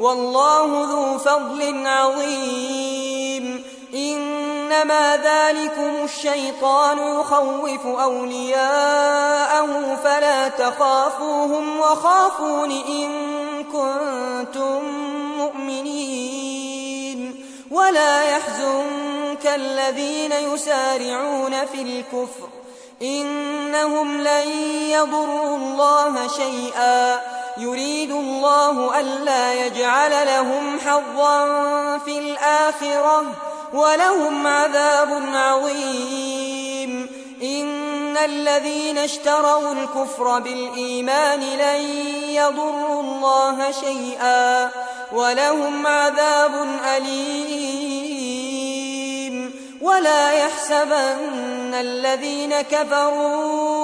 والله ذو فضل عظيم. إنما ذلكم الشيطان يخوف أولياءه فلا تخافوهم وخافون إن كنتم مؤمنين. ولا يحزنك الذين يسارعون في الكفر. إنهم لن يضروا الله شيئا. يريد الله ألا يجعل لهم حظا في الآخرة ولهم عذاب عظيم. إن الذين اشتروا الكفر بالإيمان لن يضروا الله شيئا ولهم عذاب أليم. ولا يحسبن الذين كفروا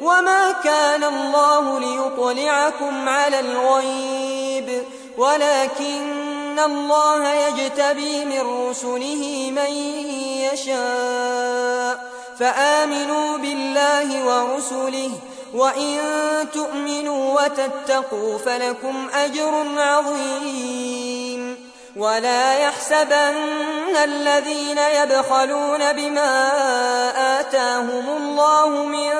وما كان الله ليطلعكم على الغيب ولكن الله يجتبي من رسله من يشاء فآمنوا بالله ورسله وإن تؤمنوا وتتقوا فلكم أجر عظيم ولا يحسبن الذين يبخلون بما آتاهم الله من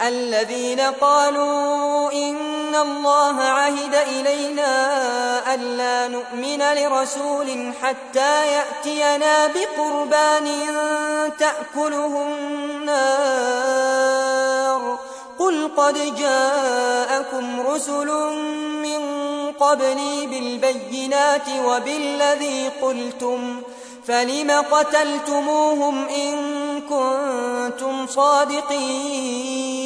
الذين قالوا إن الله عهد إلينا ألا نؤمن لرسول حتى يأتينا بقربان تأكله النار. قل قد جاءكم رسل من قبلي بالبينات وبالذي قلتم فلم قتلتموهم إن كنتم صادقين؟